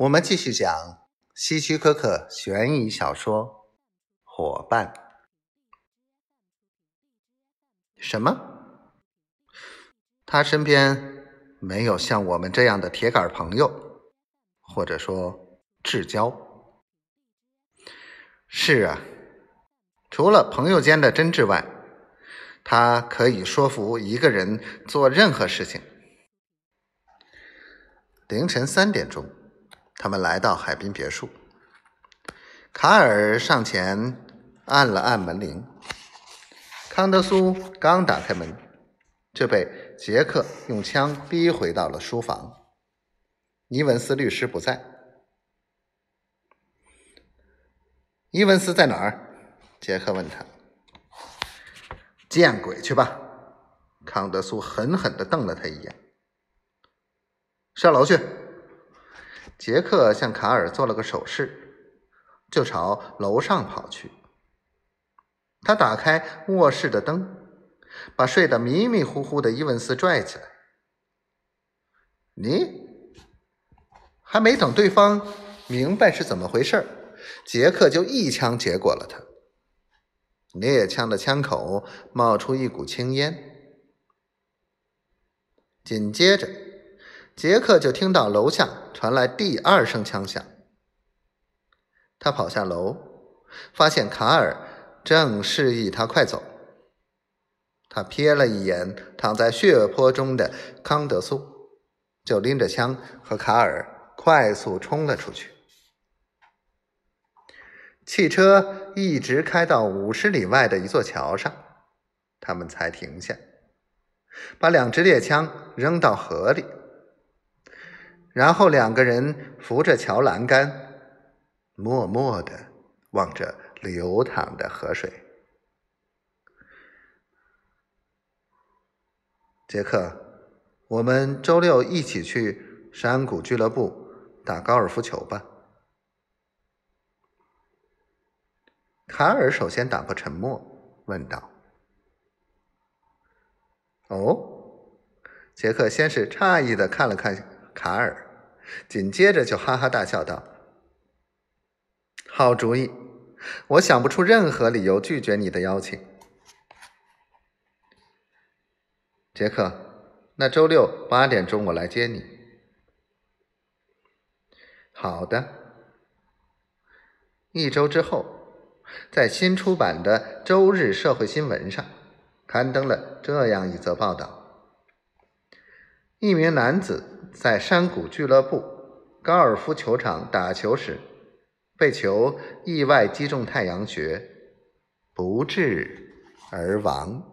我们继续讲希区柯克悬疑小说《伙伴》。什么？他身边没有像我们这样的铁杆朋友，或者说至交？是啊，除了朋友间的真挚外，他可以说服一个人做任何事情。凌晨三点钟。他们来到海滨别墅，卡尔上前按了按门铃。康德苏刚打开门，就被杰克用枪逼回到了书房。伊文斯律师不在。伊文斯在哪儿？杰克问他。见鬼去吧！康德苏狠狠地瞪了他一眼。上楼去。杰克向卡尔做了个手势，就朝楼上跑去。他打开卧室的灯，把睡得迷迷糊糊的伊文斯拽起来。你还没等对方明白是怎么回事杰克就一枪结果了他。猎枪的枪口冒出一股青烟，紧接着。杰克就听到楼下传来第二声枪响，他跑下楼，发现卡尔正示意他快走。他瞥了一眼躺在血泊中的康德苏，就拎着枪和卡尔快速冲了出去。汽车一直开到五十里外的一座桥上，他们才停下，把两支猎枪扔到河里。然后两个人扶着桥栏杆，默默的望着流淌的河水。杰克，我们周六一起去山谷俱乐部打高尔夫球吧。卡尔首先打破沉默，问道：“哦？”杰克先是诧异的看了看。卡尔，紧接着就哈哈大笑道：“好主意！我想不出任何理由拒绝你的邀请。”杰克，那周六八点钟我来接你。好的。一周之后，在新出版的《周日社会新闻》上刊登了这样一则报道：一名男子。在山谷俱乐部高尔夫球场打球时，被球意外击中太阳穴，不治而亡。